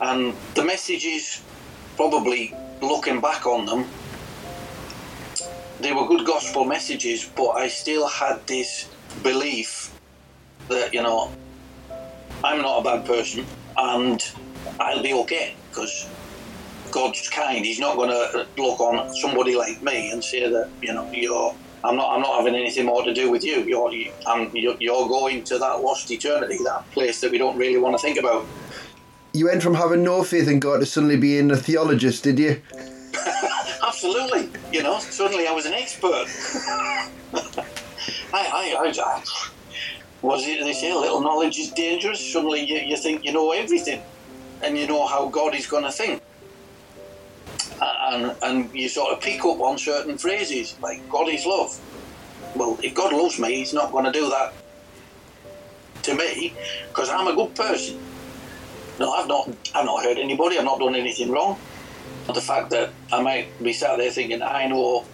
And the messages, probably looking back on them, they were good gospel messages, but I still had this belief that, you know, I'm not a bad person and I'll be okay because God's kind. He's not going to look on somebody like me and say that, you know, you're. I'm not. I'm not having anything more to do with you. You're. You, I'm, you're, you're going to that lost eternity, that place that we don't really want to think about. You went from having no faith in God to suddenly being a theologist, did you? Absolutely. You know, suddenly I was an expert. I, I, I, was it they say little knowledge is dangerous? Suddenly you, you think you know everything, and you know how God is going to think, and and you sort of pick up on certain phrases like God is love. Well, if God loves me, He's not going to do that to me because I'm a good person. No, I've not. I've not hurt anybody. I've not done anything wrong. The fact that I might be sat there thinking I know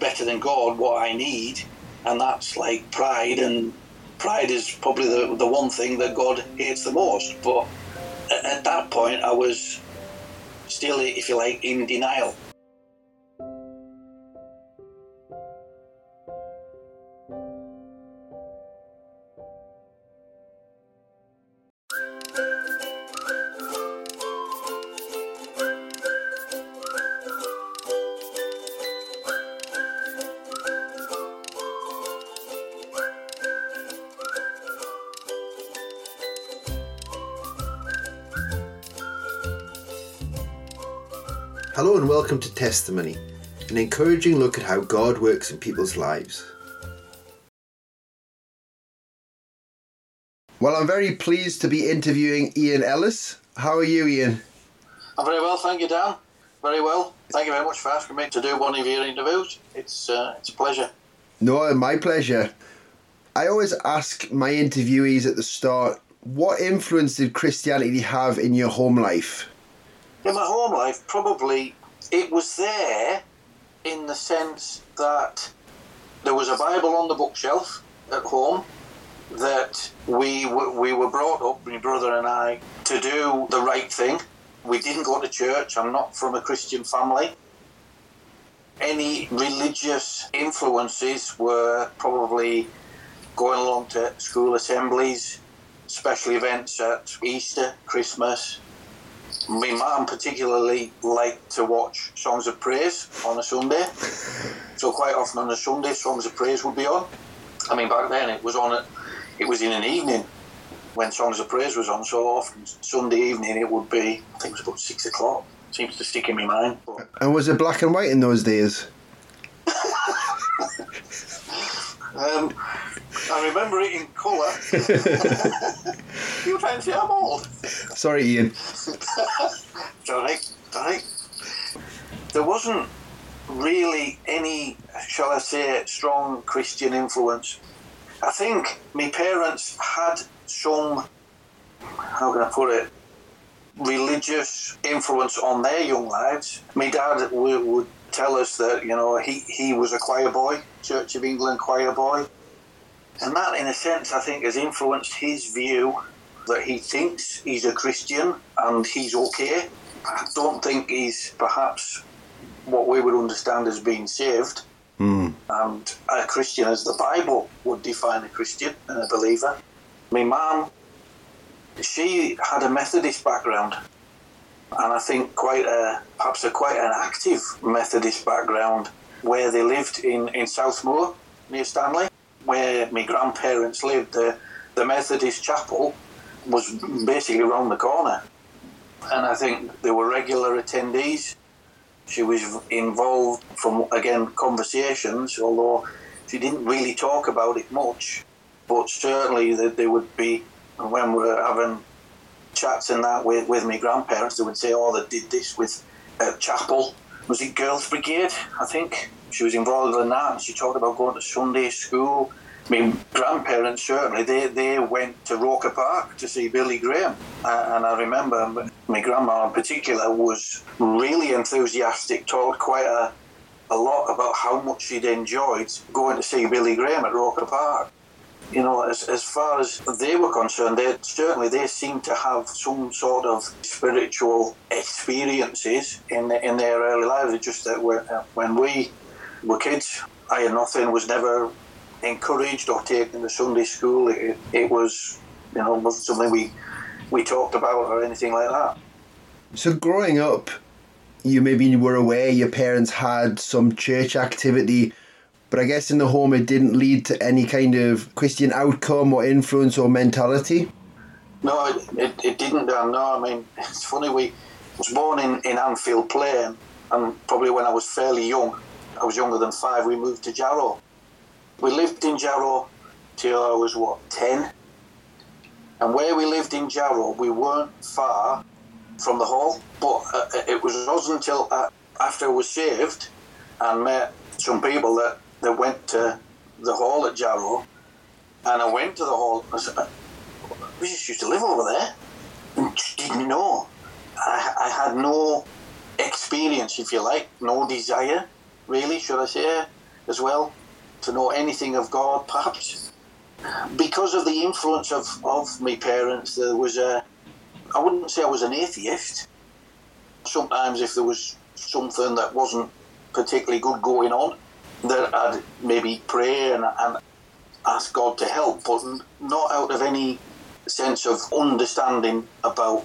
better than God what I need, and that's like pride, and pride is probably the the one thing that God hates the most. But at, at that point, I was still, if you like, in denial. Hello and welcome to Testimony, an encouraging look at how God works in people's lives. Well, I'm very pleased to be interviewing Ian Ellis. How are you, Ian? I'm very well, thank you, Dan. Very well. Thank you very much for asking me to do one of your interviews. It's uh, it's a pleasure. No, my pleasure. I always ask my interviewees at the start, what influence did Christianity have in your home life? In my home life, probably it was there in the sense that there was a Bible on the bookshelf at home that we we were brought up, my brother and I, to do the right thing. We didn't go to church. I'm not from a Christian family. Any religious influences were probably going along to school assemblies, special events at Easter, Christmas, my mum particularly liked to watch songs of praise on a Sunday. So quite often on a Sunday, songs of praise would be on. I mean, back then it was on it. It was in an evening when songs of praise was on. So often Sunday evening it would be. I think it was about six o'clock. Seems to stick in my mind. But, And was it black and white in those days? um, I remember it in colour. you trying to say I'm old? Sorry, Ian. Sorry, sorry. There wasn't really any, shall I say, strong Christian influence. I think my parents had some, how can I put it, religious influence on their young lives. My dad would, would tell us that, you know, he, he was a choir boy, Church of England choir boy. And that, in a sense, I think has influenced his view that he thinks he's a Christian and he's okay. I don't think he's perhaps what we would understand as being saved. Hmm. And a Christian, as the Bible would define a Christian and a believer. My mum, she had a Methodist background, and I think quite a perhaps a quite an active Methodist background, where they lived in in Southmoor near Stanley, where my grandparents lived. The the Methodist chapel was basically around the corner, and I think there were regular attendees. She was involved from again conversations, although she didn't really talk about it much. But certainly that there would be when we were having chats and that with, with my grandparents, they would say, "Oh, they did this with uh, chapel." Was it Girls Brigade? I think she was involved in that. She talked about going to Sunday school. My grandparents certainly they, they went to Roker Park to see Billy Graham, uh, and I remember my grandma in particular was really enthusiastic. Talked quite a a lot about how much she'd enjoyed going to see Billy Graham at Roker Park. You know, as, as far as they were concerned, they certainly they seemed to have some sort of spiritual experiences in in their early lives. It's just that when, when we were kids, I had nothing. Was never encouraged or taken to Sunday school. It, it was, you know, wasn't something we we talked about or anything like that. So growing up, you maybe were aware your parents had some church activity but I guess in the home it didn't lead to any kind of Christian outcome or influence or mentality. No, it, it, it didn't, Dan. No, I mean, it's funny, we was born in, in Annfield Plain, and probably when I was fairly young, I was younger than five, we moved to Jarrow. We lived in Jarrow till I was, what, 10? And where we lived in Jarrow, we weren't far from the hall, but uh, it was not until uh, after I was saved and met some people that that went to the hall at Jarrow, and I went to the hall. I said, uh, we just used to live over there, and didn't know. I, I had no experience, if you like, no desire, really, should I say, as well, to know anything of God, perhaps. Because of the influence of, of my parents, there was a, I wouldn't say I was an atheist. Sometimes, if there was something that wasn't particularly good going on, that I'd maybe pray and, and ask God to help, but not out of any sense of understanding about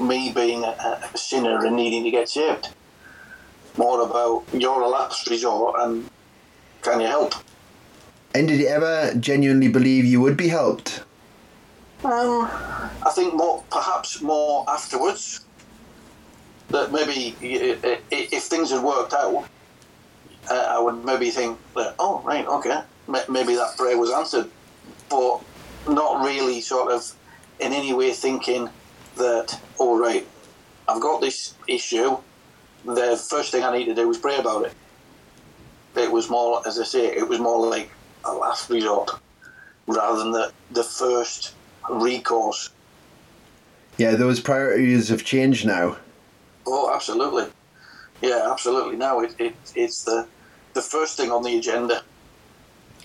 me being a, a sinner and needing to get saved. More about you're a last resort and can you help? And did you ever genuinely believe you would be helped? Um, I think more, perhaps more afterwards. That maybe if things had worked out, uh, I would maybe think that, oh, right, okay, maybe that prayer was answered. But not really sort of in any way thinking that, all oh, right, I've got this issue, the first thing I need to do is pray about it. It was more, as I say, it was more like a last resort rather than the, the first recourse. Yeah, those priorities have changed now. Oh, absolutely. Yeah, absolutely. Now it, it it's the the first thing on the agenda.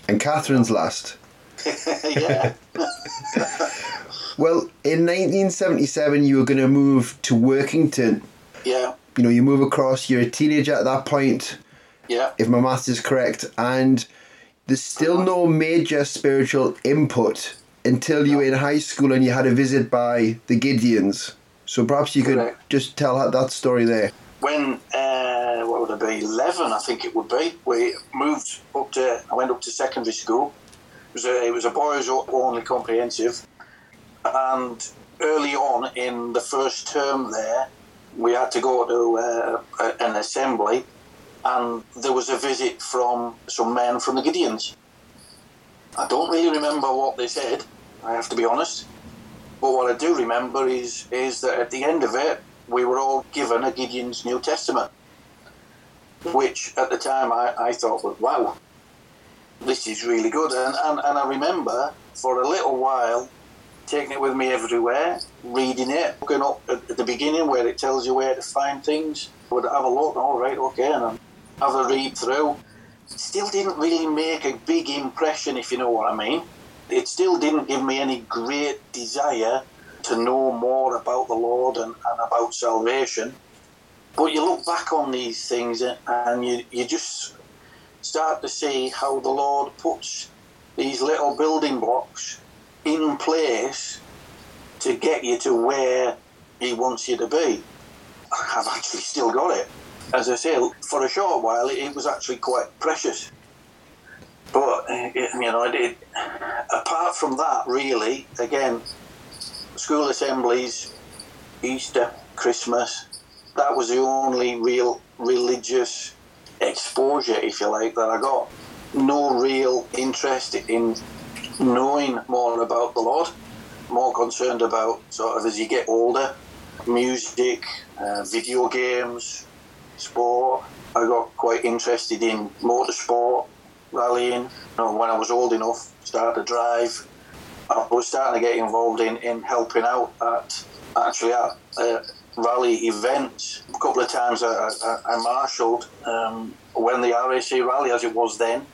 And Catherine's last. yeah. well, in 1977, you were going to move to Workington. Yeah. You know, you move across, you're a teenager at that point. Yeah. If my math is correct. And there's still no major spiritual input until you were in high school and you had a visit by the Gideons. So perhaps you could Correct. just tell that story there when uh, what would it be? Eleven, I think it would be. We moved up to. I went up to secondary school. It was a, it was a boys only comprehensive, and early on in the first term there, we had to go to uh, an assembly, and there was a visit from some men from the Gideons. I don't really remember what they said. I have to be honest. But what I do remember is is that at the end of it, we were all given a Gideon's New Testament, which at the time I, I thought, was, wow, this is really good. And, and, and I remember for a little while taking it with me everywhere, reading it, looking up at the beginning where it tells you where to find things. Would have a look, all right, okay, and have a read through. Still didn't really make a big impression, if you know what I mean. It still didn't give me any great desire to know more about the Lord and, and about salvation. But you look back on these things and you, you just start to see how the Lord puts these little building blocks in place to get you to where He wants you to be. I've actually still got it. As I say, for a short while, it, was actually quite precious. But, eh, you know, it, apart from that, really, again, school assemblies, Easter, Christmas. That was the only real religious exposure, if you like, that I got. No real interest in knowing more about the Lord. More concerned about sort of as you get older, music, uh, video games, sport. I got quite interested in motorsport, rallying. You know, when I was old enough, started to drive I was starting to get involved in, in helping out at actually at uh, rally events. A couple of times I, I, I marshalled um, when the RAC rally, as it was then,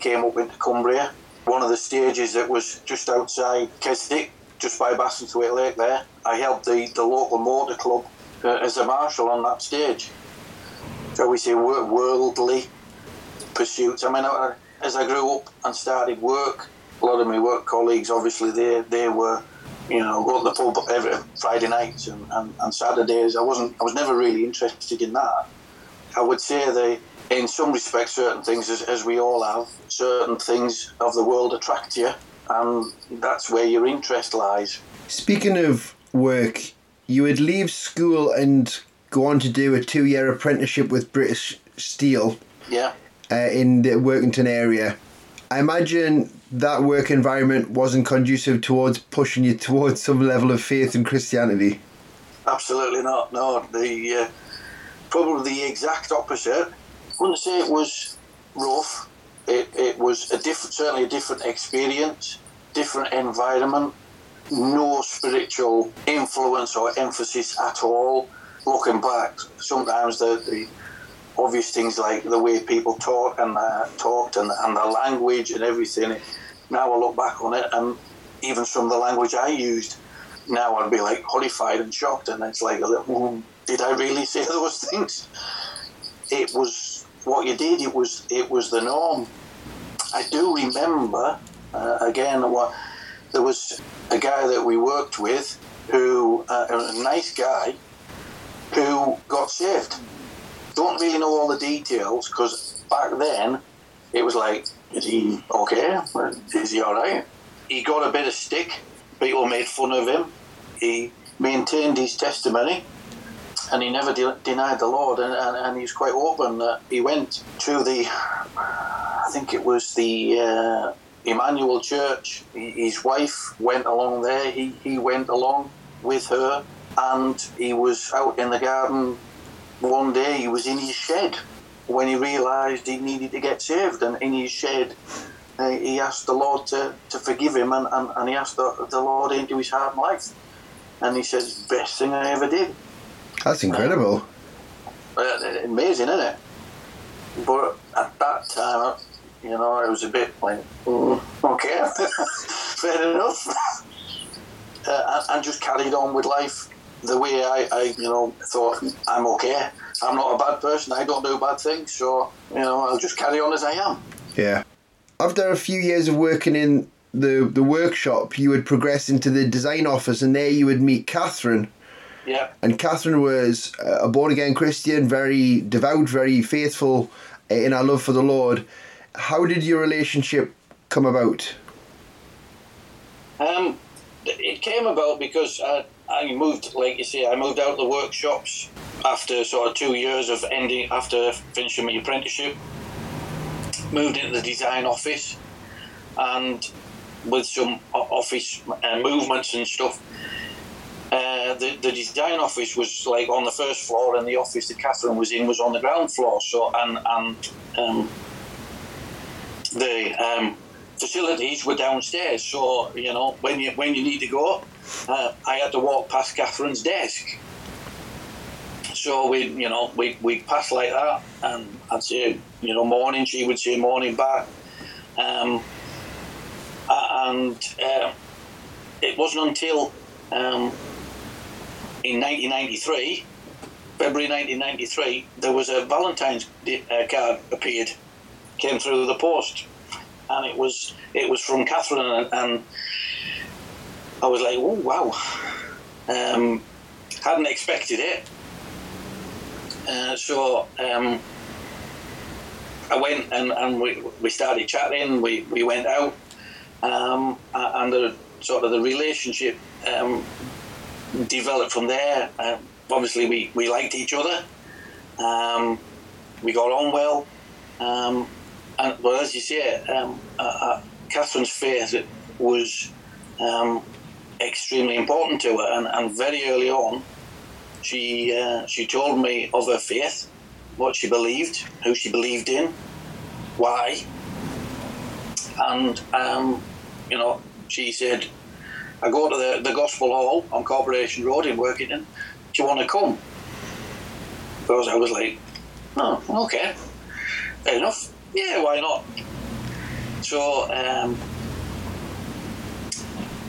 came up into Cumbria. one of the stages that was just outside Keswick, just by Bassenthwaite Lake there. I helped the, the local motor club uh, as a marshal on that stage. So we say worldly pursuits. I mean, I, as I grew up and started work, a lot of my work colleagues, obviously, they they were, you know, go to the pub every Friday nights and, and, and Saturdays. I wasn't, I was never really interested in that. I would say they, in some respects, certain things, as, as we all have, certain things of the world attract you, and that's where your interest lies. Speaking of work, you would leave school and go on to do a two-year apprenticeship with British Steel. Yeah. Uh, in the Workington area. I imagine that work environment wasn't conducive towards pushing you towards some level of faith in Christianity. Absolutely not. No, the uh, probably the exact opposite. I wouldn't say it was rough. It, it was a different, certainly a different experience, different environment, no spiritual influence or emphasis at all. Looking back, sometimes the, the obvious things like the way people talk and uh, talked and, and the language and everything. Now I look back on it, and even some of the language I used, now I'd be like horrified and shocked, and it's like little, did I really say those things? It was what you did. It was it was the norm. I do remember uh, again what there was a guy that we worked with who uh, a nice guy who got saved don't really know all the details because back then it was like, is he okay? Is he all right? He got a bit of stick. People made fun of him. He maintained his testimony and he never de- denied the Lord. And, and, and he was quite open he went to the, I think it was the uh, Emmanuel Church. His wife went along there. He, he went along with her and he was out in the garden one day he was in his shed when he realised he needed to get saved, and in his shed uh, he asked the Lord to, to forgive him, and, and, and he asked the, the Lord into his heart and life. And he says, best thing I ever did. That's incredible. Uh, amazing, isn't it? But at that time, you know, I was a bit like, mm, okay, fair enough. uh, and just carried on with life the way I, I, you know, thought I'm okay. I'm not a bad person. I don't do bad things. So, you know, I'll just carry on as I am. Yeah. After a few years of working in the the workshop, you would progress into the design office, and there you would meet Catherine. Yeah. And Catherine was a born again Christian, very devout, very faithful in our love for the Lord. How did your relationship come about? Um, it came about because I, I moved, like you say, I moved out of the workshops after sort of two years of ending, after finishing my apprenticeship. Moved into the design office, and with some office uh, movements and stuff. Uh, the, the design office was like on the first floor, and the office that Catherine was in was on the ground floor. So, and and um, the um, facilities were downstairs. So you know when you when you need to go, uh, I had to walk past Catherine's desk. So we you know we we pass like that, and I'd say you know morning. She would say morning back, um, and uh, it wasn't until um, in 1993. February 1993, there was a Valentine's uh, card appeared, came through the post, and it was it was from Catherine, and, and I was like, oh wow, um, hadn't expected it. Uh, so um, I went and, and we, we started chatting. We, we went out, um, and the sort of the relationship um, developed from there. Uh, obviously, we, we liked each other. Um, we got on well. Um, and well, as you say, uh, Catherine's faith was extremely important to her, and, and very early on, she uh, she told me of her faith, what she believed, who she believed in, why, and um, you know, she said, "I go to the, the Gospel Hall on Corporation Road in Workington. Do you want to come?" Because I was like, "Oh, okay, fair enough." yeah, why not? So um,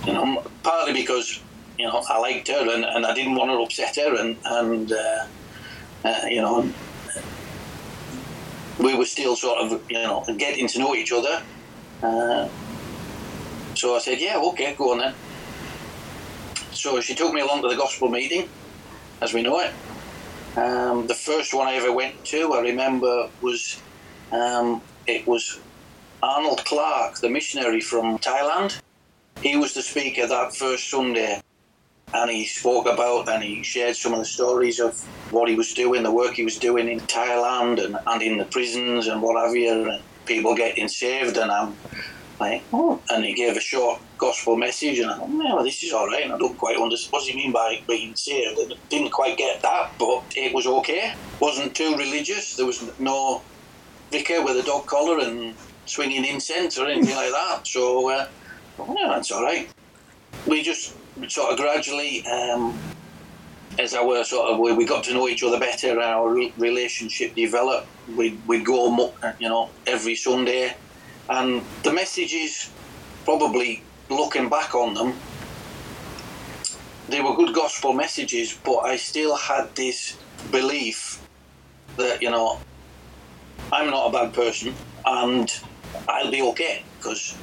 you know, partly because you know I liked her and, and I didn't want to upset her, and and uh, uh, you know we were still sort of you know getting to know each other. Uh, so I said, yeah, okay, go on then. So she took me along to the gospel meeting, as we know it. Um, the first one I ever went to, I remember, was um, it was Arnold Clark, the missionary from Thailand. He was the speaker that first Sunday, and he spoke about and he shared some of the stories of what he was doing, the work he was doing in Thailand and, and in the prisons and what have you, and people getting saved. And I'm like, oh, and he gave a short gospel message, and I thought, well, this is all right. And I don't quite understand what does he mean by being saved. I didn't quite get that, but it was okay. wasn't too religious. There was no vicar with a dog collar and swinging incense or anything like that. So, uh, yeah, that's all right. We just sort of gradually, um, as our sort of we, we got to know each other better, our re- relationship developed. We we go, you know, every Sunday, and the messages, probably looking back on them, they were good gospel messages, but I still had this belief that you know I'm not a bad person and I'll be okay because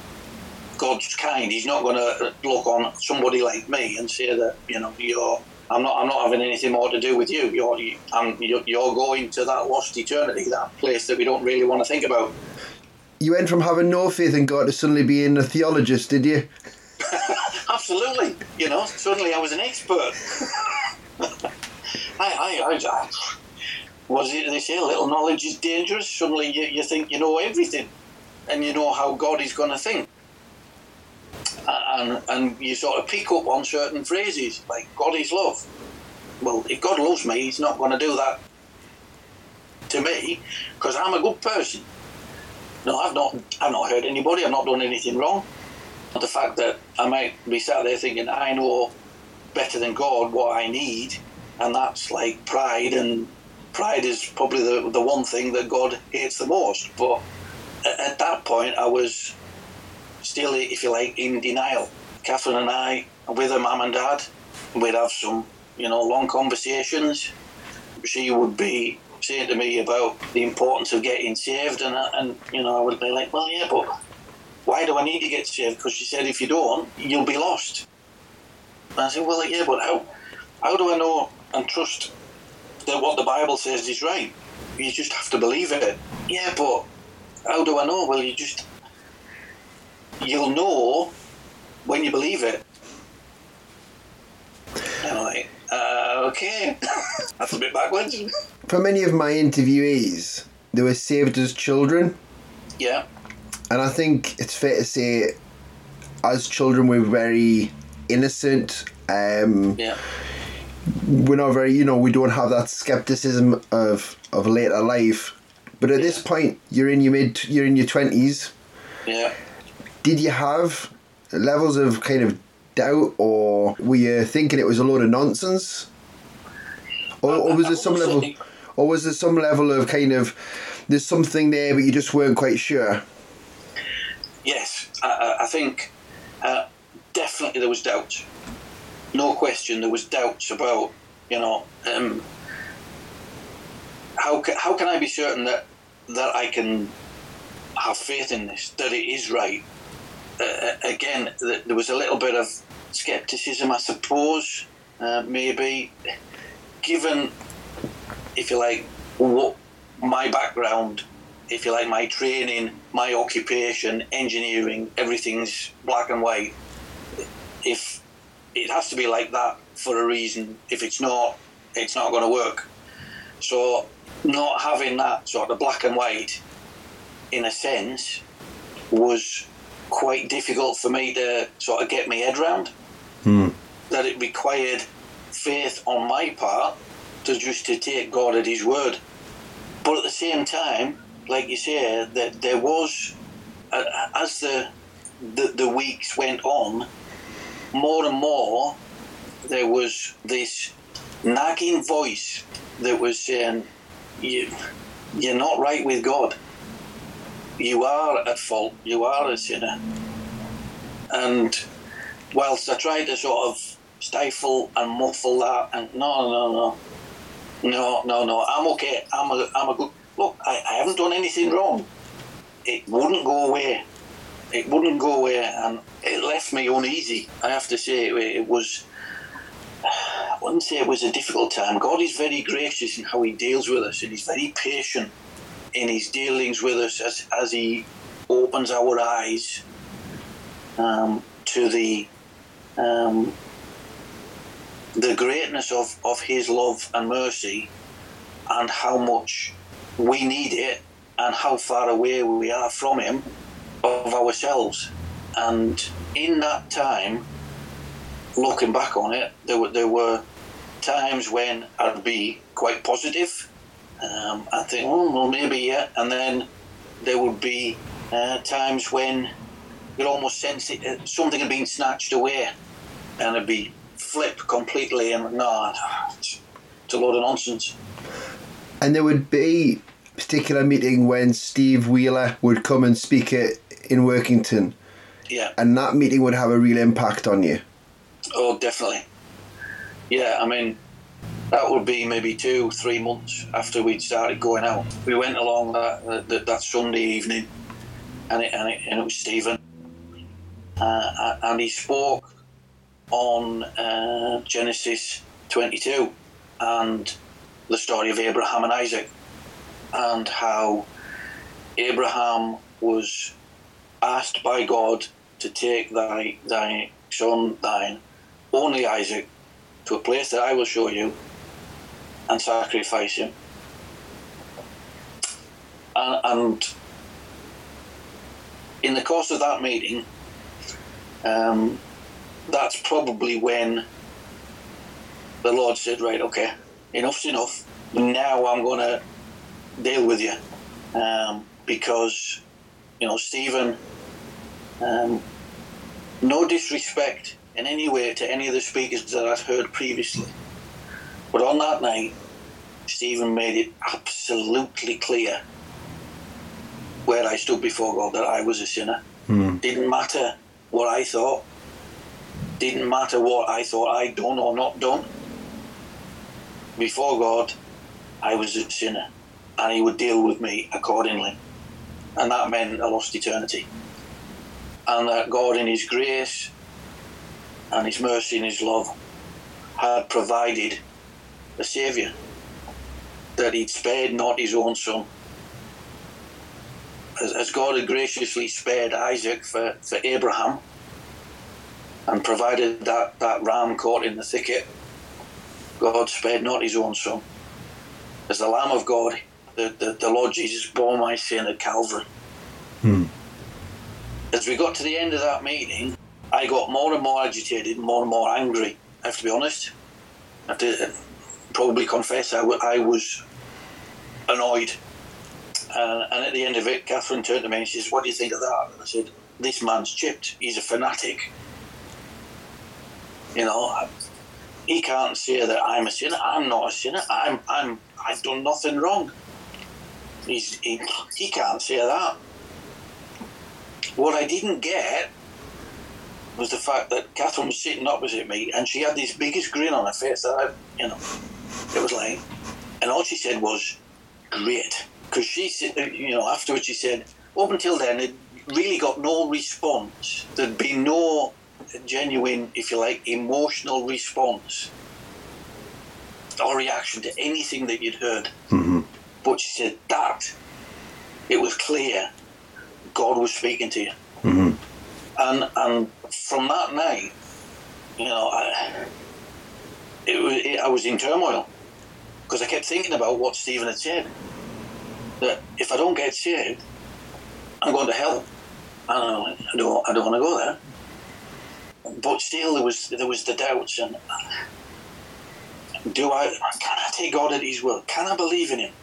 God's kind. He's not going to look on somebody like me and say that you know you're. I'm not. I'm not having anything more to do with you. You're. I'm, you're, going to that lost eternity, that place that we don't really want to think about. You went from having no faith in God to suddenly being a theologist, did you? Absolutely. You know, suddenly I was an expert. I, I, I, I, was it they say little knowledge is dangerous? Suddenly you, you think you know everything, and you know how God is going to think and, and you sort of pick up on certain phrases like God is love. Well, if God loves me, He's not going to do that to me because I'm a good person. No, I've not, I've not hurt anybody. I've not done anything wrong. And the fact that I might be sat there thinking I know better than God what I need, and that's like pride, and pride is probably the the one thing that God hates the most. But at, at that point, I was still, if you like, in denial. Catherine and I, with her mum and dad, we'd have some, you know, long conversations. She would be saying to me about the importance of getting saved, and, and you know, I would be like, well, yeah, but why do I need to get saved? Because she said, if you don't, you'll be lost. And I said, well, yeah, but how, how do I know and trust that what the Bible says is right? You just have to believe it. Yeah, but how do I know? Well, you just you'll know when you believe it. And I'm like, uh, okay, that's a bit backwards. For many of my interviewees, they were saved as children. Yeah. And I think it's fair to say, as children, we're very innocent. Um, yeah. We're not very, you know, we don't have that skepticism of of later life. But at yeah. this point, you're in your mid, you're in your twenties. Yeah did you have levels of kind of doubt, or were you thinking it was a load of nonsense, or, or was there some level, or was there some level of kind of there's something there, but you just weren't quite sure? Yes, I, I think uh, definitely there was doubt. No question, there was doubts about you know um, how ca- how can I be certain that that I can have faith in this, that it is right, uh, again, there was a little bit of skepticism, I suppose, uh, maybe, given, if you like, what my background, if you like, my training, my occupation, engineering, everything's black and white. If it has to be like that for a reason, if it's not, it's not going to work. So, not having that sort of black and white, in a sense, was quite difficult for me to sort of get my head around. Hmm. That it required faith on my part to just to take God at His word. But at the same time, like you say, that there was uh, as the, the the weeks went on, more and more there was this nagging voice that was saying, "You, you're not right with God." You are at fault, you are a sinner. And whilst I tried to sort of stifle and muffle that, and no, no, no, no, no, no, I'm okay. I'm a, I'm a good. Look, I, I haven't done anything wrong. It wouldn't go away. It wouldn't go away, and it left me uneasy. I have to say, it, it was. I wouldn't say it was a difficult time. God is very gracious in how He deals with us, and He's very patient in His dealings with us as, as He opens our eyes um, to the um, the greatness of, of His love and mercy, and how much we need it, and how far away we are from Him of ourselves. And in that time, looking back on it, there were there were times when I'd be quite positive. Um, I think, oh, well, maybe yeah, and then there would be uh, times when you'd almost sense it, uh, something had been snatched away, and it'd be flipped completely, and no, it's, it's a load of nonsense. And there would be a particular meeting when Steve Wheeler would come and speak at, in Workington, Yeah. and that meeting would have a real impact on you. Oh, definitely. Yeah, I mean, that would be maybe two, three months after we'd started going out. We went along that that, that Sunday evening, and it, and it, and it was Stephen, uh, and he spoke on uh, Genesis 22 and the story of Abraham and Isaac, and how Abraham was asked by God to take thy thy son, thine only Isaac, to a place that I will show you and sacrifice him. And, and in the course of that meeting, um, that's probably when the Lord said, Right, okay, enough's enough. Now I'm going to deal with you. Um, because, you know, Stephen, um, no disrespect in any way to any of the speakers that I've heard previously. But on that night, Stephen made it absolutely clear where I stood before God that I was a sinner. Hmm. Didn't matter what I thought. Didn't matter what I thought I'd done or not done. Before God, I was a sinner. And He would deal with me accordingly. And that meant I lost eternity. And that God, in His grace, and His mercy and His love had provided a Saviour, that He'd spared not His own Son. As, as God had graciously spared Isaac for, for Abraham and provided that, that ram caught in the thicket, God spared not His own Son. As the Lamb of God, the, the, the Lord Jesus bore my sin at Calvary. As we got to the end of that meeting, I got more and more agitated, more and more angry. I have to be honest. I uh, probably confess I was annoyed. Uh, and at the end of it, Catherine turned to me and she says, What do you think of that? And I said, This man's chipped. He's a fanatic. You know, I- he can't say that I'm a sinner. I'm not a sinner. I'm, I'm, I've done nothing wrong. He's, he, he can't say that. What I didn't get was the fact that Catherine was sitting opposite me and she had this biggest grin on her face that I, you know, it was like, and all she said was, great. Because she said, you know, afterwards she said, up until then, it really got no response. There'd been no genuine, if you like, emotional response or reaction to anything that you'd heard. Mm-hmm. But she said that it was clear God was speaking to you. Mm-hmm. And and from that night, you know, I, it it, I was in turmoil because I kept thinking about what Stephen had said that if I don't get saved, I'm going to hell. I went, I don't, I don't want to go there. But still, there was there was the doubts and do I can I take God at His word? Can I believe in Him?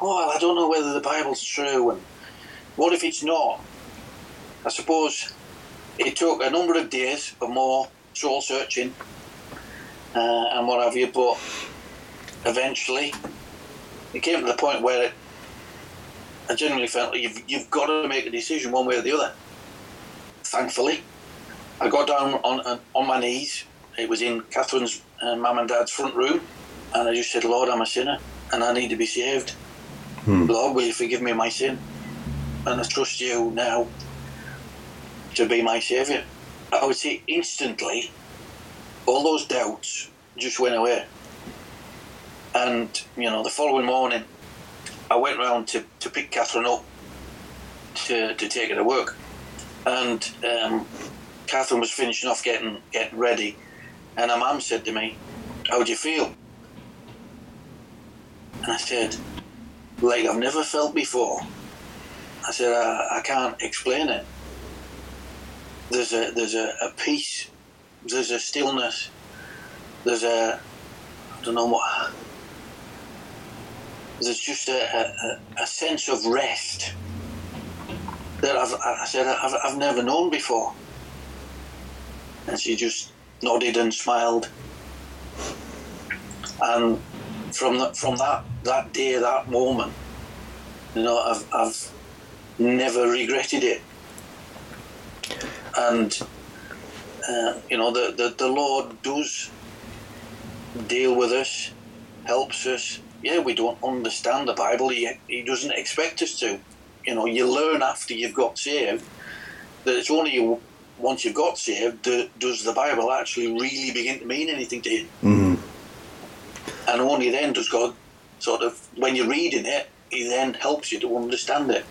Oh, well, I don't know whether the Bible's true, and what if it's not? I suppose it took a number of days of more soul searching uh, and what have you, but eventually it came to the point where it, I genuinely felt like you've, you've got to make a decision one way or the other. Thankfully, I got down on on my knees. It was in Catherine's uh, mum and dad's front room, and I just said, "Lord, I'm a sinner, and I need to be saved. Hmm. Lord, will you forgive me my sin? And I trust you now to be my saviour." I would say instantly, all those doubts just went away. And you know, the following morning, I went round to, to pick Catherine up to, to take her to work, and um, Catherine was finishing off getting getting ready, and her mum said to me, "How do you feel?" And I said, "Like I've never felt before." I said, "I, I can't explain it. There's a there's a, a peace, there's a stillness, there's a I don't know what." There's just a, a, a sense of rest that I've, I said I've, I've never known before. And she just nodded and smiled. And from that, from that, that day, that moment, you know, I've, I've never regretted it. And, uh, you know, the, the, the Lord does deal with us, helps us. Yeah, we don't understand the Bible. He, he doesn't expect us to. You know, you learn after you've got saved that it's only once you've got saved that does the Bible actually really begin to mean anything to you. hmm And only then does God sort of, when you're reading it, He then helps you to understand it.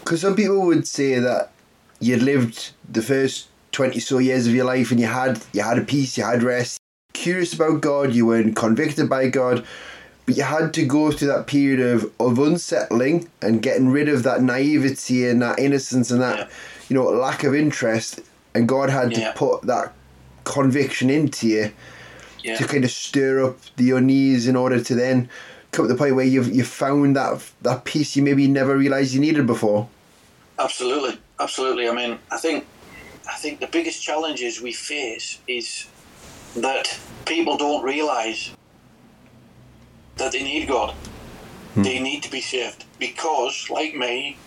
Because some people would say that you'd lived the first twenty so years of your life and you had you had a peace, you had rest, curious about God, you weren't convicted by God, but you had to go through that period of, of unsettling and getting rid of that naivety and that innocence and that Yeah. you know lack of interest, and God had Yeah. to put that conviction into you Yeah. to kind of stir up the unease in order to then come to the point where you've you found that that peace you maybe never realized you needed before. Absolutely, absolutely. I mean, I think, I think the biggest challenges we face is that people don't realise that they need God. Hmm. They need to be saved because, like me,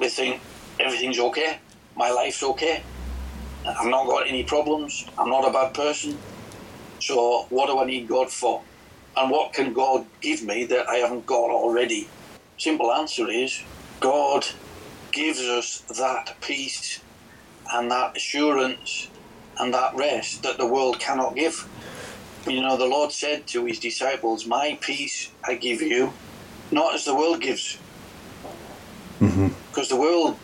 they think everything's okay. My life's okay. I've not got any problems. I'm not a bad person. So what do I need God for? And what can God give me that I haven't got already? Simple answer is God gives us that peace and that assurance and that rest that the world cannot give. You know, the Lord said to his disciples, My peace I give you, not as the world gives. Mm-hmm. Because the world,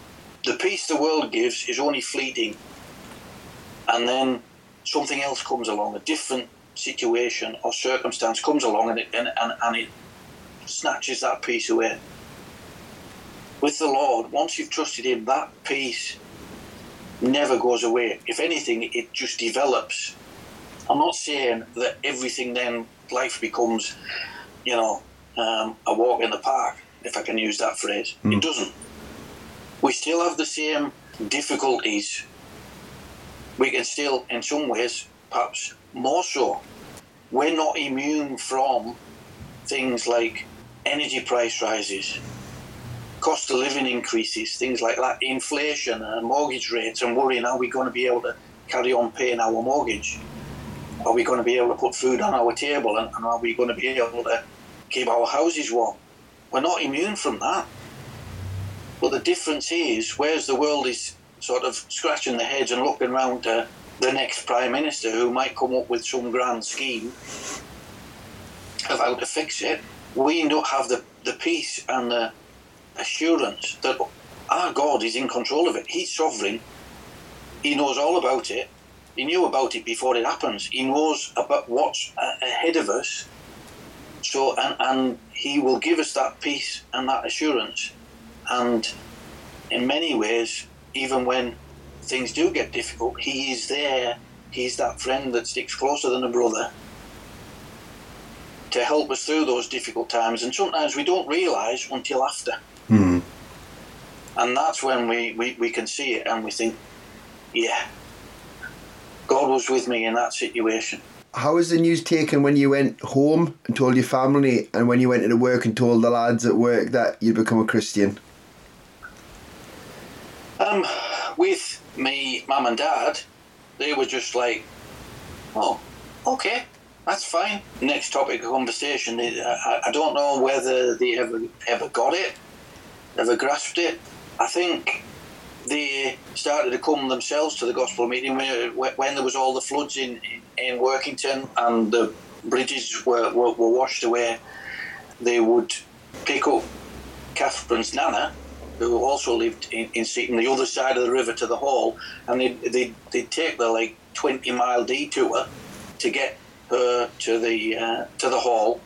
the peace the world gives is only fleeting. And then something else comes along, a different situation or circumstance comes along and it, and, and, and it snatches that peace away with the Lord, once you've trusted Him, that peace never goes away. If anything, it just develops. I'm not saying that everything then life becomes, you know, um, a walk in the park, if I can use that phrase. It doesn't. We still have the same difficulties. We can still, in some ways, perhaps more so. We're not immune from things like energy price rises, cost of living increases, things like that, inflation and mortgage rates, and worrying are we going to be able to carry on paying our mortgage? Are we going to be able to put food on our table and, and are we going to be able to keep our houses warm? We're not immune from that. But the difference is, whereas the world is sort of scratching their heads and looking around to the next Prime Minister who might come up with some grand scheme of how to fix it, we don't have the, the peace and the assurance that our God is in control of it. He's sovereign. He knows all about it. He knew about it before it happens. He knows about what's ahead of us. So, and, and He will give us that peace and that assurance. And in many ways, even when things do get difficult, He is there. He's that friend that sticks closer than a brother to help us through those difficult times. And sometimes we don't realise until after. Hmm. And that's when we, we, we can see it and we think, yeah, God was with me in that situation. How was the news taken when you went home and told your family, and when you went into work and told the lads at work that you'd become a Christian? Um, with me mum and dad, they were just like, oh, okay, that's fine. Next topic of conversation. I, I don't know whether they ever ever got it, ever grasped it. I think they started to come themselves to the gospel meeting when, when there was all the floods in, in, Workington and the bridges were, were, were washed away. They would pick up Catherine's nana, who also lived in, in Seaton, the other side of the river to the hall, and they'd, they'd, they'd take the like 20 mile detour to get her to the uh, to the hall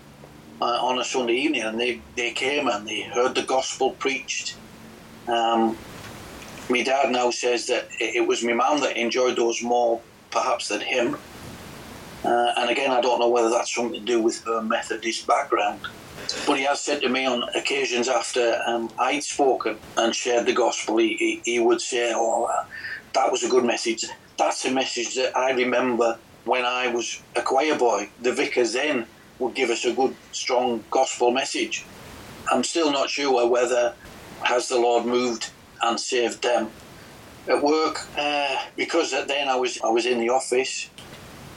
uh, on a Sunday evening, and they, they came and they heard the gospel preached. Um, my dad now says that it was my mum that enjoyed those more, perhaps, than him. Uh, and again, I don't know whether that's something to do with her Methodist background. But he has said to me on occasions after um, I'd spoken and shared the gospel, he, he, he would say, Oh, uh, that was a good message. That's a message that I remember when I was a choir boy. The vicars then would give us a good, strong gospel message. I'm still not sure whether has the Lord moved and saved them. At work, uh, because then I was I was in the office,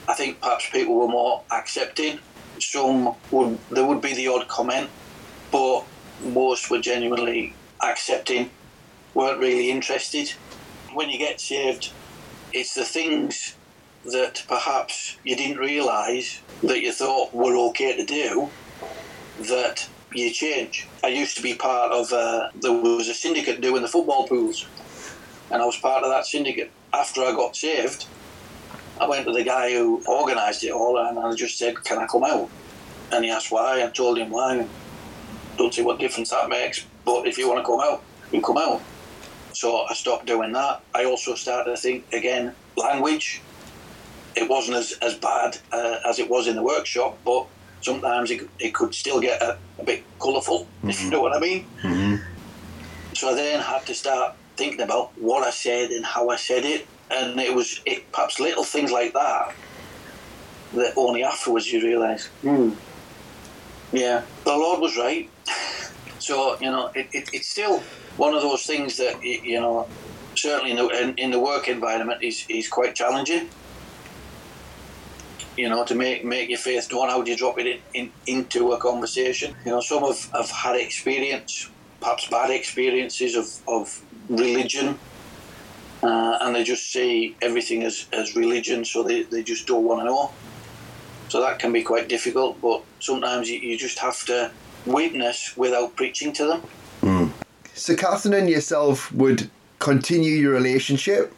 I think perhaps people were more accepting. Some would there would be the odd comment, but most were genuinely accepting, weren't really interested. When you get saved, it's the things that perhaps you didn't realise that you thought were okay to do that you change. I used to be part of, uh, there was a syndicate doing the football pools, and I was part of that syndicate. After I got saved, I went to the guy who organised it all and I just said, Can I come out? And he asked why. I told him why. Don't see what difference that makes, but if you want to come out, you come out. So I stopped doing that. I also started to think again, language. It wasn't as, as bad uh, as it was in the workshop, but sometimes it, it could still get a, a bit colourful, mm-hmm. if you know what I mean. Mm-hmm. So I then had to start thinking about what I said and how I said it, and it was it, perhaps little things like that that only afterwards you realise, hmm, yeah, the Lord was right. so you know, it, it, it's still one of those things that you know, certainly in the, in, in the work environment is is quite challenging you know, to make make your faith known. How do you drop it in, in, into a conversation? You know, some have, have had experience, perhaps bad experiences of, of religion, uh, and they just see everything as, as religion, so they, they just don't want to know. So that can be quite difficult, but sometimes you, you just have to witness without preaching to them. Mm. So, Catherine and yourself would continue your relationship.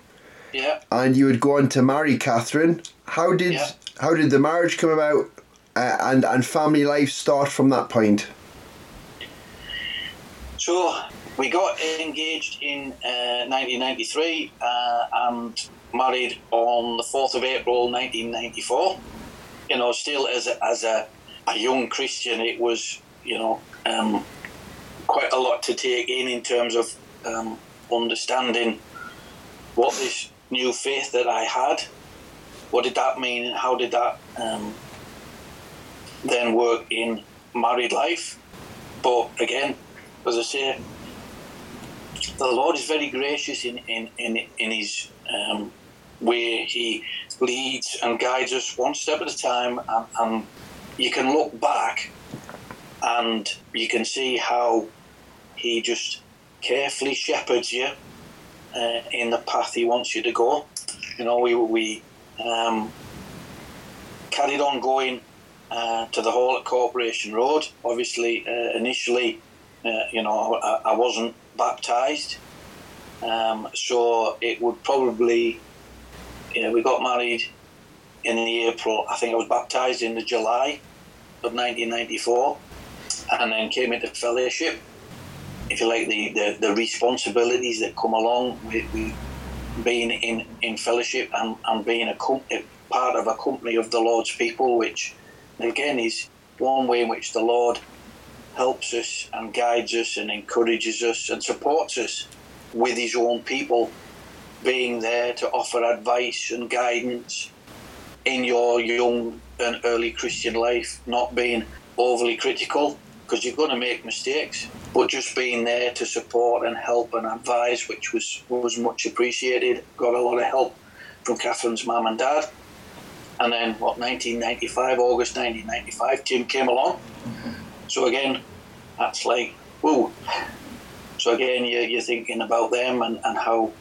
Yeah. And you would go on to marry Catherine. How did yeah. How did the marriage come about, uh, and and family life start from that point? So we got engaged in uh, 1993 uh, and married on the 4th of April 1994. You know, still as a, as a, a young Christian, it was you know um, quite a lot to take in in terms of um, understanding what this new faith that I had what did that mean how did that um, then work in married life? But again, as I say, the Lord is very gracious in, in, in, in His um, way He leads and guides us one step at a time, and, and you can look back and you can see how He just carefully shepherds you uh, in the path He wants you to go. You know, we, we um, carried on going uh, to the hall at Corporation Road. Obviously, uh, initially, uh, you know, I, I wasn't baptised, um, so it would probably, you know, we got married in the April. I think I was baptised in the July of 1994, and then came into fellowship. If you like, the, the, the responsibilities that come along with, with being in, in fellowship and, and being a, part of a company of the Lord's people, which again is one way in which the Lord helps us and guides us and encourages us and supports us with his own people, being there to offer advice and guidance in your young and early Christian life, not being overly critical, because you're going to make mistakes. But just being there to support and help and advise, which was was much appreciated. Got a lot of help from Catherine's mum and dad. And then, what, 1995, August 1995, Tim came along. Mm-hmm. So again, that's like, whoa. So again, you're, you're thinking about them and, and how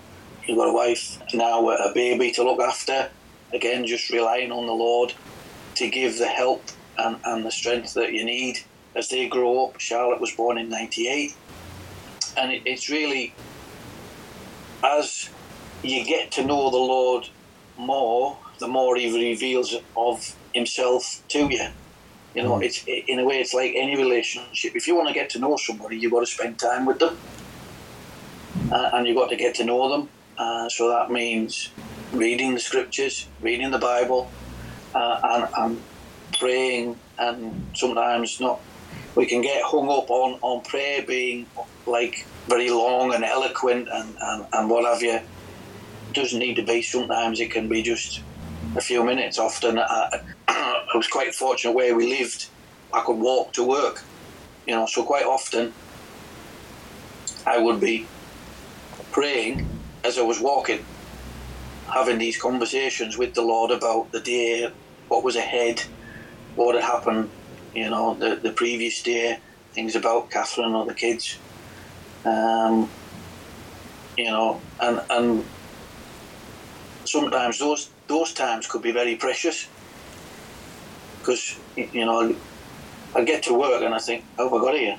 you've got a wife, now a baby to look after. Again, just relying on the Lord to give the help and, and the strength that you need as they grow up. Charlotte was born in 98. And it, it's really, as you get to know the Lord more, the more he reveals of himself to you. You know, it's in a way, it's like any relationship. If you want to get to know somebody, you've got to spend time with them, uh, and you've got to get to know them. Uh, so that means reading the scriptures, reading the Bible, uh, and, and praying, and sometimes not. We can get hung up on, on prayer being like very long and eloquent and, and, and what have you. It doesn't need to be. Sometimes it can be just a few minutes. Often, I, I was quite fortunate where we lived. I could walk to work, you know. So quite often, I would be praying as I was walking, having these conversations with the Lord about the day, what was ahead, what had happened, you know, the, the previous day, things about Catherine or the kids. Um, you know, and and sometimes those those times could be very precious. Because you know I get to work and I think, oh, I got here,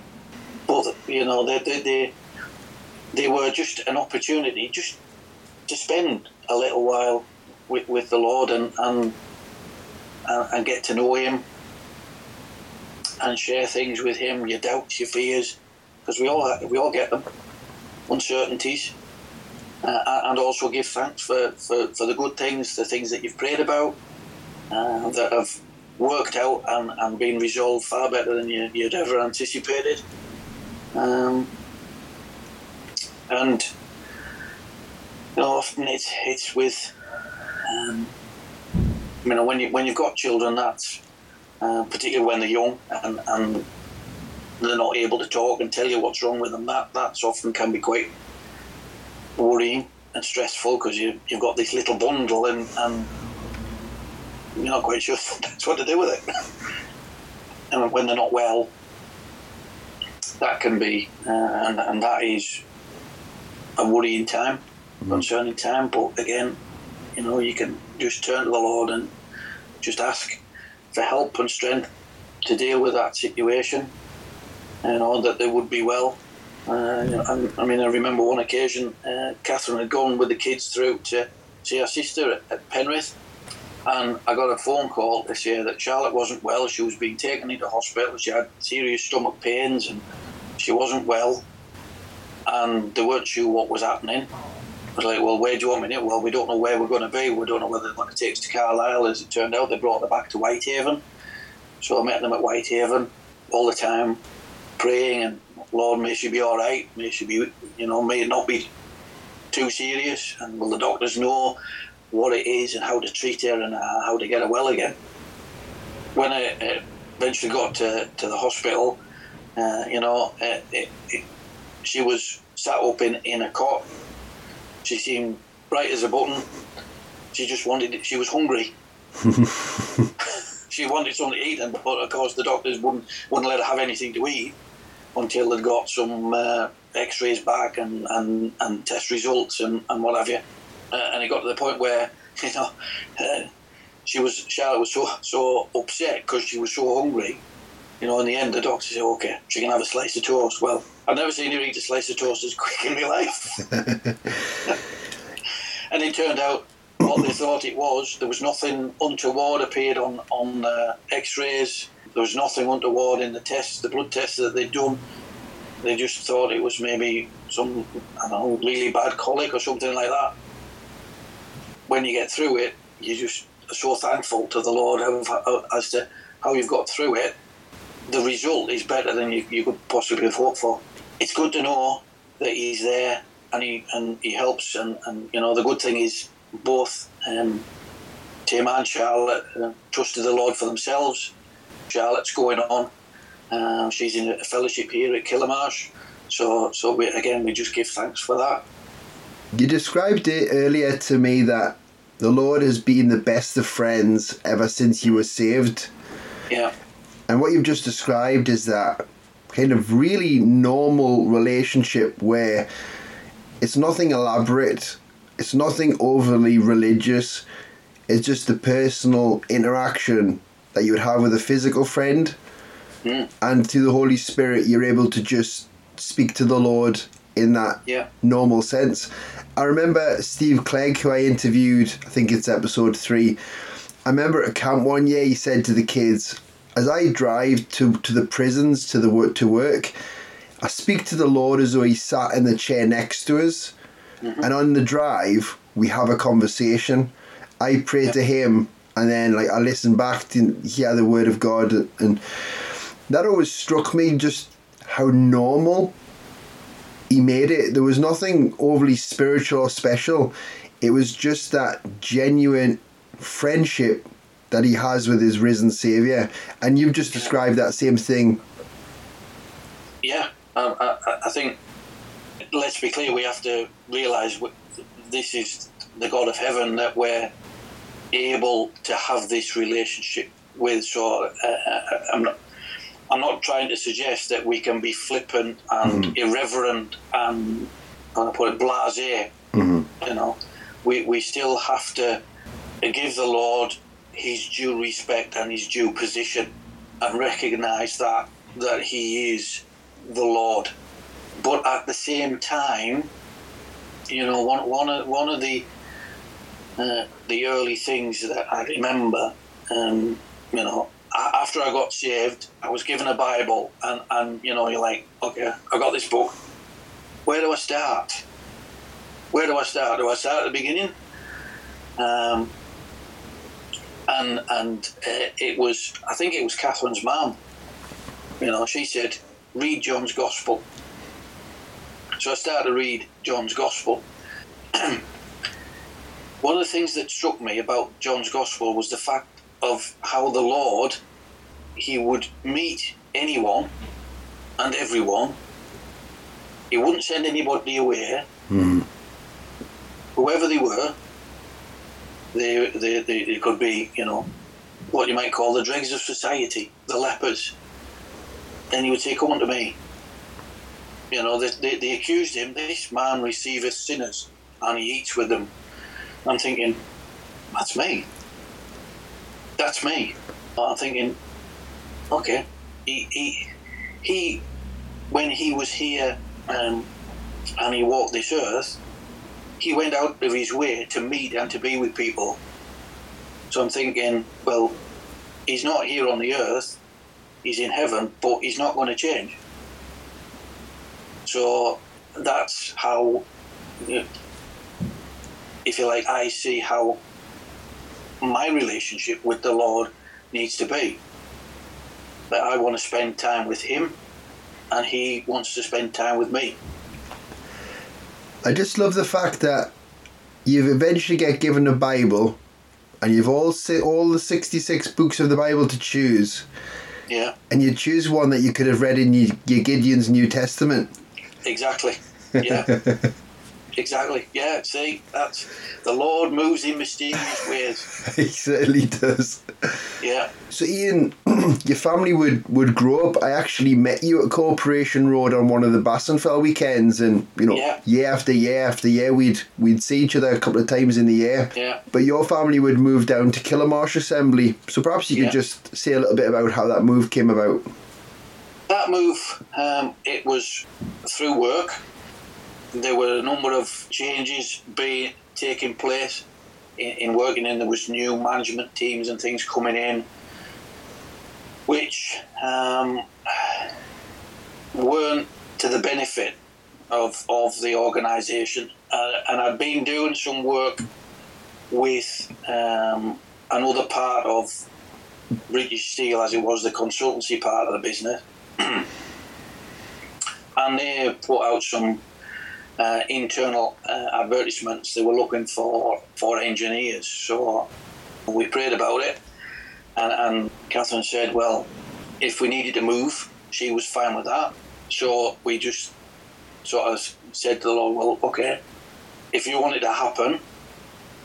but you know they they they, they were just an opportunity just to spend a little while with, with the Lord and, and and get to know Him and share things with Him, your doubts, your fears, because we all we all get them, uncertainties, uh, and also give thanks for, for, for the good things, the things that you've prayed about, uh, that have worked out and, and been resolved far better than you, would ever anticipated. Um, and you know, often it's it's with, um, you know, when you when you've got children, that's uh, particularly when they're young and, and they're not able to talk and tell you what's wrong with them. That that's often can be quite worrying and stressful because you you've got this little bundle and and you're not quite sure that's what to do with it. and when they're not well, that can be, uh, and and that is a worrying time concerning time. But again, you know, you can just turn to the Lord and just ask for help and strength to deal with that situation. You know, that they would be well. Uh, I mean, I remember one occasion, uh, Catherine had gone with the kids through to see her sister at, at Penrith, and I got a phone call to say that Charlotte wasn't well. She was being taken into hospital. She had serious stomach pains, and she wasn't well, and they weren't sure what was happening was like, well, where do you want me? Well, we don't know where we're going to be. We don't know whether they're going to take us to Carlisle. As it turned out, they brought her back to Whitehaven. So I met them at Whitehaven all the time, praying and Lord, may she be all right. May she be, you know, may it not be too serious. And will the doctors know what it is and how to treat her and uh, how to get her well again? When I eventually got to, to the hospital, uh, you know, uh, it, it, she was sat up in, in a cot she seemed bright as a button. She just wanted it. She was hungry. she wanted something to eat, and but of course the doctors wouldn't wouldn't let her have anything to eat until they'd got some uh, X-rays back and, and, and test results and, and what have you. Uh, and it got to the point where you know uh, she was Charlotte was so so upset because she was so hungry. You know, in the end, the doctor said, "Okay, she can have a slice of toast." Well, I've never seen her eat a slice of toast as quick in my life. and it turned out what they thought it was. There was nothing untoward appeared on on uh, X-rays. There was nothing untoward in the tests, the blood tests that they'd done. They just thought it was maybe some I don't know really bad colic or something like that. When you get through it, you just are so thankful to the Lord as to how you've got through it. The result is better than you, you could possibly have hoped for it's good to know that he's there and he and he helps and, and you know the good thing is both um, Tim and Charlotte uh, trusted the Lord for themselves. Charlotte's going on Um, she's in a fellowship here at Killamarsh. So, so we, again, we just give thanks for that. You described it earlier to me that the Lord has been the best of friends ever since you were saved. Yeah. And what you've just described is that kind of really normal relationship where it's nothing elaborate, it's nothing overly religious, it's just the personal interaction that you would have with a physical friend. Mm. And through the Holy Spirit, you're able to just speak to the Lord in that Yeah. normal sense. I remember Steve Clegg, who I interviewed, I think it's episode three. I remember at camp one year, he said to the kids, as I drive to, to the prisons to the work to work, I speak to the Lord as though he sat in the chair next to us, mm-hmm. and on the drive we have a conversation. I pray to him, and then like I listen back to hear the word of God, and that always struck me just how normal he made it. There was nothing overly spiritual or special. It was just that genuine friendship that he has with his risen Savior. And you've just described that same thing. Yeah, um, I, I- think. Let's be clear. We have to realise this is the God of heaven that we're able to have this relationship with. So uh, uh, I'm not. I'm not trying to suggest that we can be flippant and irreverent and, I put it blasé. You know, we we still have to give the Lord his due respect and his due position, and recognise that that he is the Lord. But at the same time, you know, one one of one of the uh, the early things that I remember, um, you know, after I got saved, I was given a Bible, and and you know, you're like, okay, I got this book. Where do I start? Where do I start? Do I start at the beginning? Um, and and uh, it was, I think it was Catherine's mum. You know, she said, read John's Gospel. So I started to read John's Gospel. One of the things that struck me about John's Gospel was the fact of how the Lord, he would meet anyone and everyone. He wouldn't send anybody away. Whoever they were, they, they, they, they could be, you know, what you might call the dregs of society, the lepers. Then he would say, Come unto me. You know, they, they, they accused him, this man receiveth sinners and he eats with them. I'm thinking, that's me. That's me. I'm thinking, okay, he, he, he when he was here um, and he walked this earth, he went out of his way to meet and to be with people. So I'm thinking, well, he's not here on the earth, he's in heaven, but he's not going to change. So that's how, if you like, I see how my relationship with the Lord needs to be. That I want to spend time with Him, and He wants to spend time with me. I just love the fact that you eventually get given a Bible and you've all si- all the 66 books of the Bible to choose Yeah, and you choose one that you could have read in your, your Gideon's New Testament. exactly. Yeah, exactly. Yeah, see, that's the Lord moves in mysterious ways. he certainly does. Yeah, So Ian, your family would, would grow up. I actually met you at Corporation Road on one of the Bassenfell weekends, and you know, Yeah. year after year after year, we'd we'd see each other a couple of times in the year. yeah. But your family would move down to Killamarsh Assembly. So perhaps you could Yeah. just say a little bit about how that move came about. That move, um, it was through work. There were a number of changes being taking place in, in Workington. There was new management teams and things coming in, which um, weren't to the benefit of of the organisation. Uh, and I'd been doing some work with um, another part of British Steel, as it was the consultancy part of the business and they put out some uh, internal uh, advertisements. They were looking for for engineers, so we prayed about it, and, and Catherine said, "Well, if we needed to move, she was fine with that. So we just sort of said to the Lord, well, okay, if you want it to happen,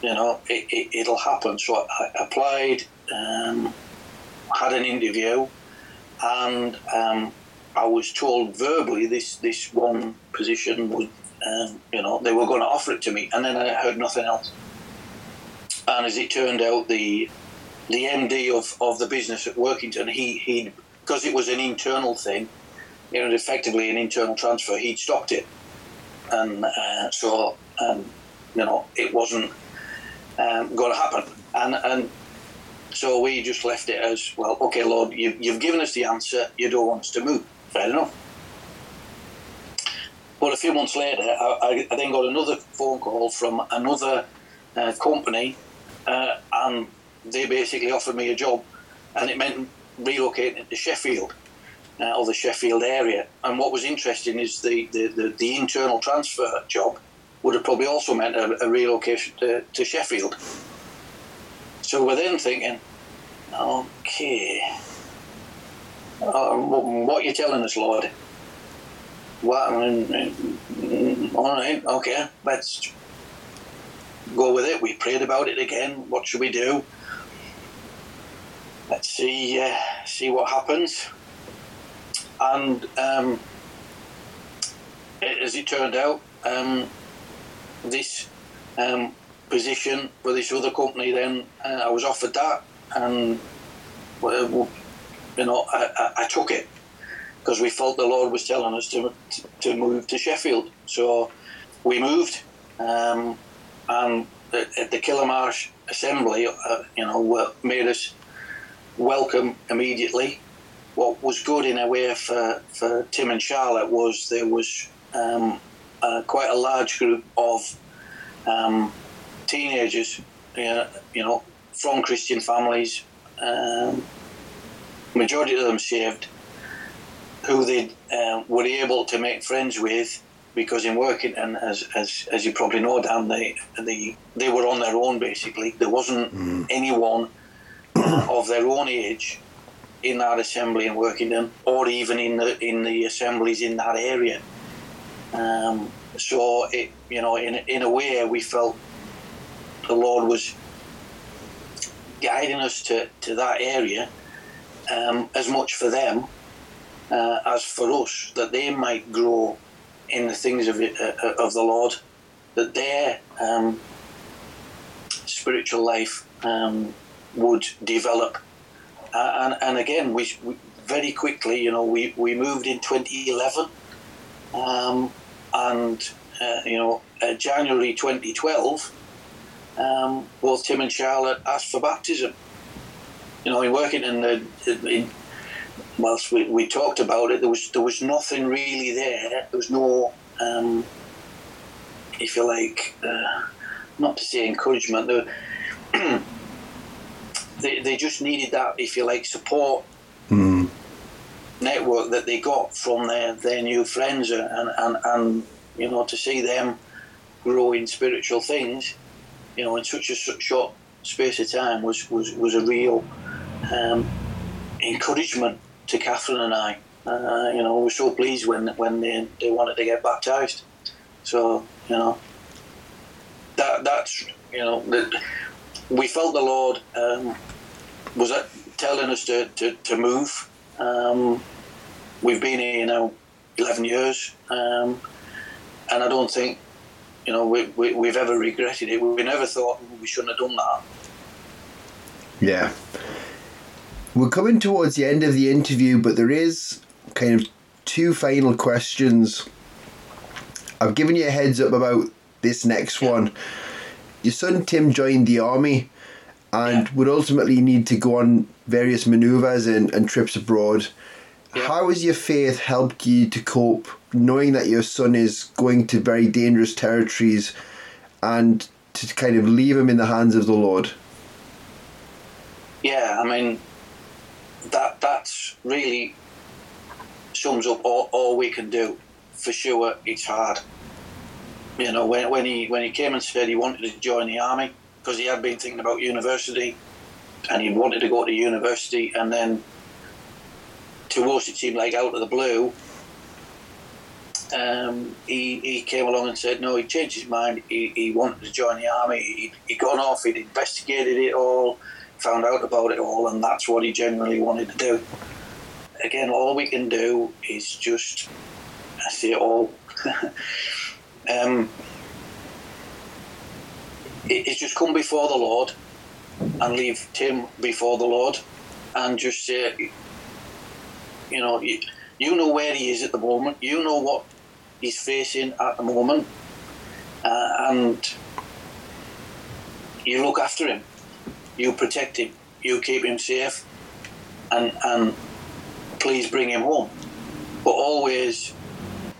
you know, it, it, will happen. So I applied, um, had an interview, and um, I was told verbally this, this one position would, um, you know, they were going to offer it to me, and then I heard nothing else. And as it turned out, the the MD of, of the business at Workington, he he because it was an internal thing, it was effectively an internal transfer. He'd stopped it, and uh, so um, you know it wasn't um, going to happen. And and so we just left it as well. Okay, Lord, you, you've given us the answer. You don't want us to move. Fair enough. But a few months later, I, I then got another phone call from another uh, company, uh, and they basically offered me a job, and it meant relocating to Sheffield uh, or the Sheffield area. And what was interesting is the, the, the, the internal transfer job would have probably also meant a, a relocation to, to Sheffield. So we're then thinking, okay, uh, what are you telling us, Lord? What? All right, okay, let's go with it. We prayed about it again. What should we do? Let's see, uh, see what happens. And um, as it turned out, um, this um, position for this other company, then uh, I was offered that, and well, you know, I, I, I took it because we felt the Lord was telling us to, to move to Sheffield. So we moved, um, and at the Killamarsh Assembly, uh, you know, made us welcome immediately. What was good in a way for, for Tim and Charlotte was there was um, uh, quite a large group of um, teenagers, you know, from Christian families, um, majority of them saved, who they uh, were able to make friends with because in Workington as, as, as you probably know Dan they, they they were on their own basically there wasn't mm. anyone of their own age in that assembly and working them or even in the in the assemblies in that area um, so it you know in, in a way we felt the Lord was guiding us to, to that area um, as much for them uh, as for us, that they might grow in the things of, uh, of the Lord, that their um, spiritual life um, would develop. Uh, and, and again, we, we, very quickly, you know, we, we moved in 2011, um, and uh, you know, uh, January 2012, um, both Tim and Charlotte asked for baptism you know, in Workington the, in, whilst we, we talked about it, there was there was nothing really there. There was no, um, if you like, uh, not to say encouragement. They, they they just needed that, if you like, support mm. network that they got from their their new friends and and and you know to see them grow in spiritual things, you know, in such a short space of time was was was a real um, encouragement to Catherine and I. Uh, you know, we were so pleased when when they, they wanted to get baptized. So you know, that that's you know that we felt the Lord um, was telling us to to, to move. Um, we've been here now eleven years, um, and I don't think you know we, we we've ever regretted it. We never thought we shouldn't have done that. Yeah. We're coming towards the end of the interview, but there is kind of two final questions. I've given you a heads up about this next one. Your son Tim joined the army and yeah. would ultimately need to go on various maneuvers and, and trips abroad. Yeah. How has your faith helped you to cope knowing that your son is going to very dangerous territories and to kind of leave him in the hands of the Lord? Yeah, I mean, that that's really sums up all, all we can do. For sure, it's hard. You know, when, when he when he came and said he wanted to join the army because he had been thinking about university, and he wanted to go to university, and then to us it seemed like out of the blue. Um, he, he came along and said no, he changed his mind. He, he wanted to join the army. He, he'd gone off, he'd investigated it all, found out about it all, and that's what he genuinely wanted to do. Again, all we can do is just, I say it all, um, it, it's just come before the Lord and leave Tim before the Lord and just say, you know, you, you know where he is at the moment, you know what he's facing at the moment, uh, and you look after him, you protect him, you keep him safe, and and please bring him home. But always,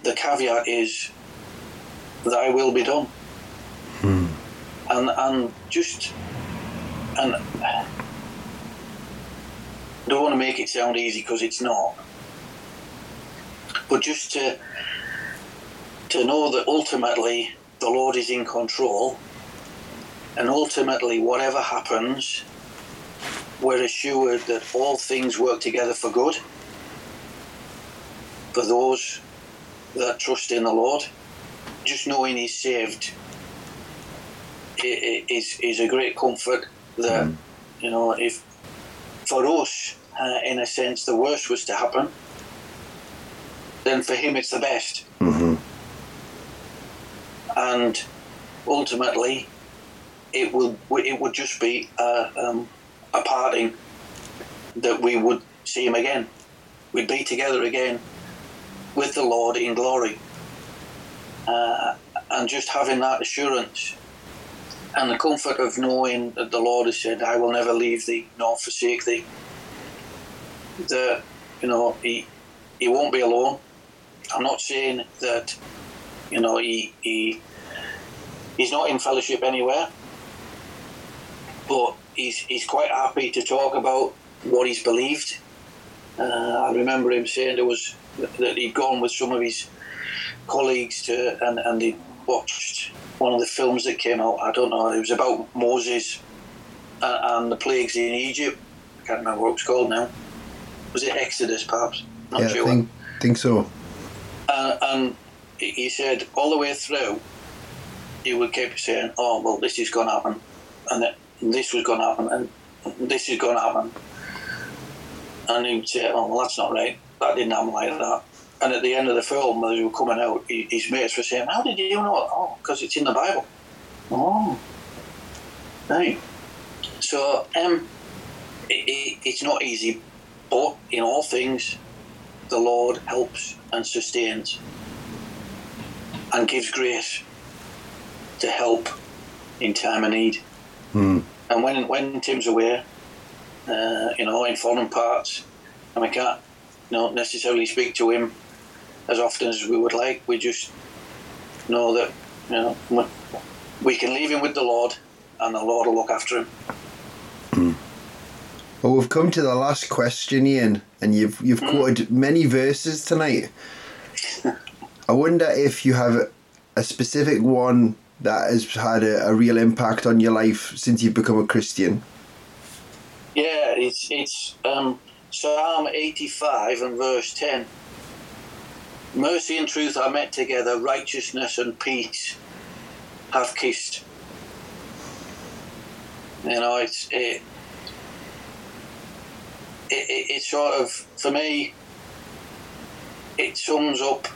the caveat is, "Thy will be done," Hmm. and and just and. I don't want to make it sound easy because it's not. But just to to know that ultimately the Lord is in control, and ultimately whatever happens, we're assured that all things work together for good for those that trust in the Lord. Just knowing He's saved is is a great comfort. That Mm. you know, if for us, uh, in a sense, the worst was to happen, then for Him it's the best hmm and ultimately it would it would just be a, um, a parting that we would see him again. We'd be together again with the Lord in glory, uh, and just having that assurance and the comfort of knowing that the Lord has said, "I will never leave thee nor forsake thee." That you know he he won't be alone. I'm not saying that you know, he, he he's not in fellowship anywhere, but he's he's quite happy to talk about what he's believed. Uh, I remember him saying there was that he'd gone with some of his colleagues to and and he watched one of the films that came out. I don't know. It was about Moses and, and the plagues in Egypt. I can't remember what it was called now. Was it Exodus, perhaps? Not Yeah, I think think so. uh, and he said all the way through, he would keep saying, "Oh well, this is going to happen, and that this was going to happen, and this is going to happen," and he would say, "Oh well, that's not right. That didn't happen like that." And at the end of the film, as we were coming out, his mates were saying, "How did you know?" Oh, because it's in the Bible. Oh, right. So, um, it, it, it's not easy, but in all things, the Lord helps and sustains and gives grace to help in time of need. Hmm. And when when Tim's away, uh, you know, in foreign parts, and we can't, you know, necessarily speak to him as often as we would like. We just know that you know we- we can leave him with the Lord, and the Lord will look after him. Well, we've come to the last question, Ian, and you've you've quoted many verses tonight. I wonder if you have a specific one that has had a, a real impact on your life since you've become a Christian. Yeah, it's it's um, Psalm eighty-five and verse ten. Mercy and truth are met together; righteousness and peace have kissed. You know, it's it. It, it, it sort of for me. It sums up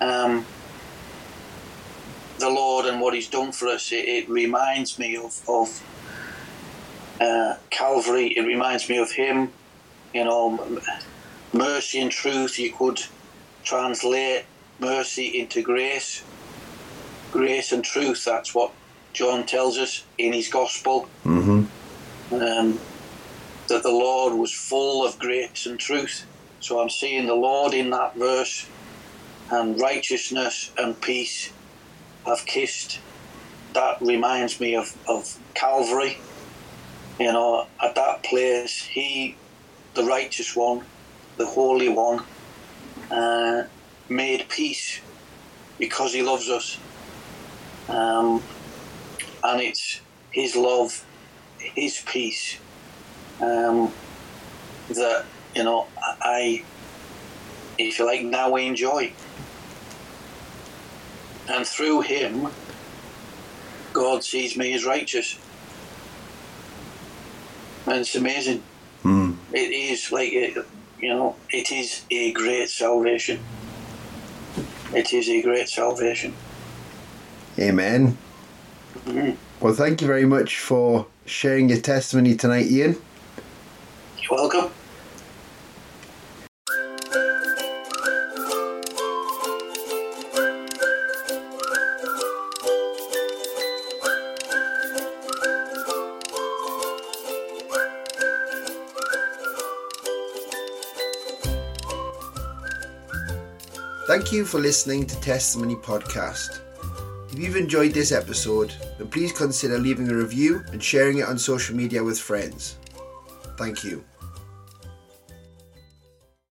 um, the Lord and what He's done for us. It, it reminds me of of uh, Calvary. It reminds me of Him. You know, mercy and truth. You could translate mercy into grace. Grace and truth. That's what John tells us in his gospel. Mm-hmm. Um, that the Lord was full of grace and truth. So I'm seeing the Lord in that verse, and righteousness and peace have kissed. That reminds me of, of Calvary. You know, at that place, He, the righteous one, the holy one, uh, made peace because He loves us. Um, and it's His love, His peace um, that you know, I, if you like, now we enjoy. And through him, God sees me as righteous. And it's amazing. Mm. It is like, it, you know, it is a great salvation. It is a great salvation. Amen. Mhm. Well, thank you very much for sharing your testimony tonight, Ian. You're welcome. Thank you for listening to Testimony Podcast. If you've enjoyed this episode, then please consider leaving a review and sharing it on social media with friends. Thank you.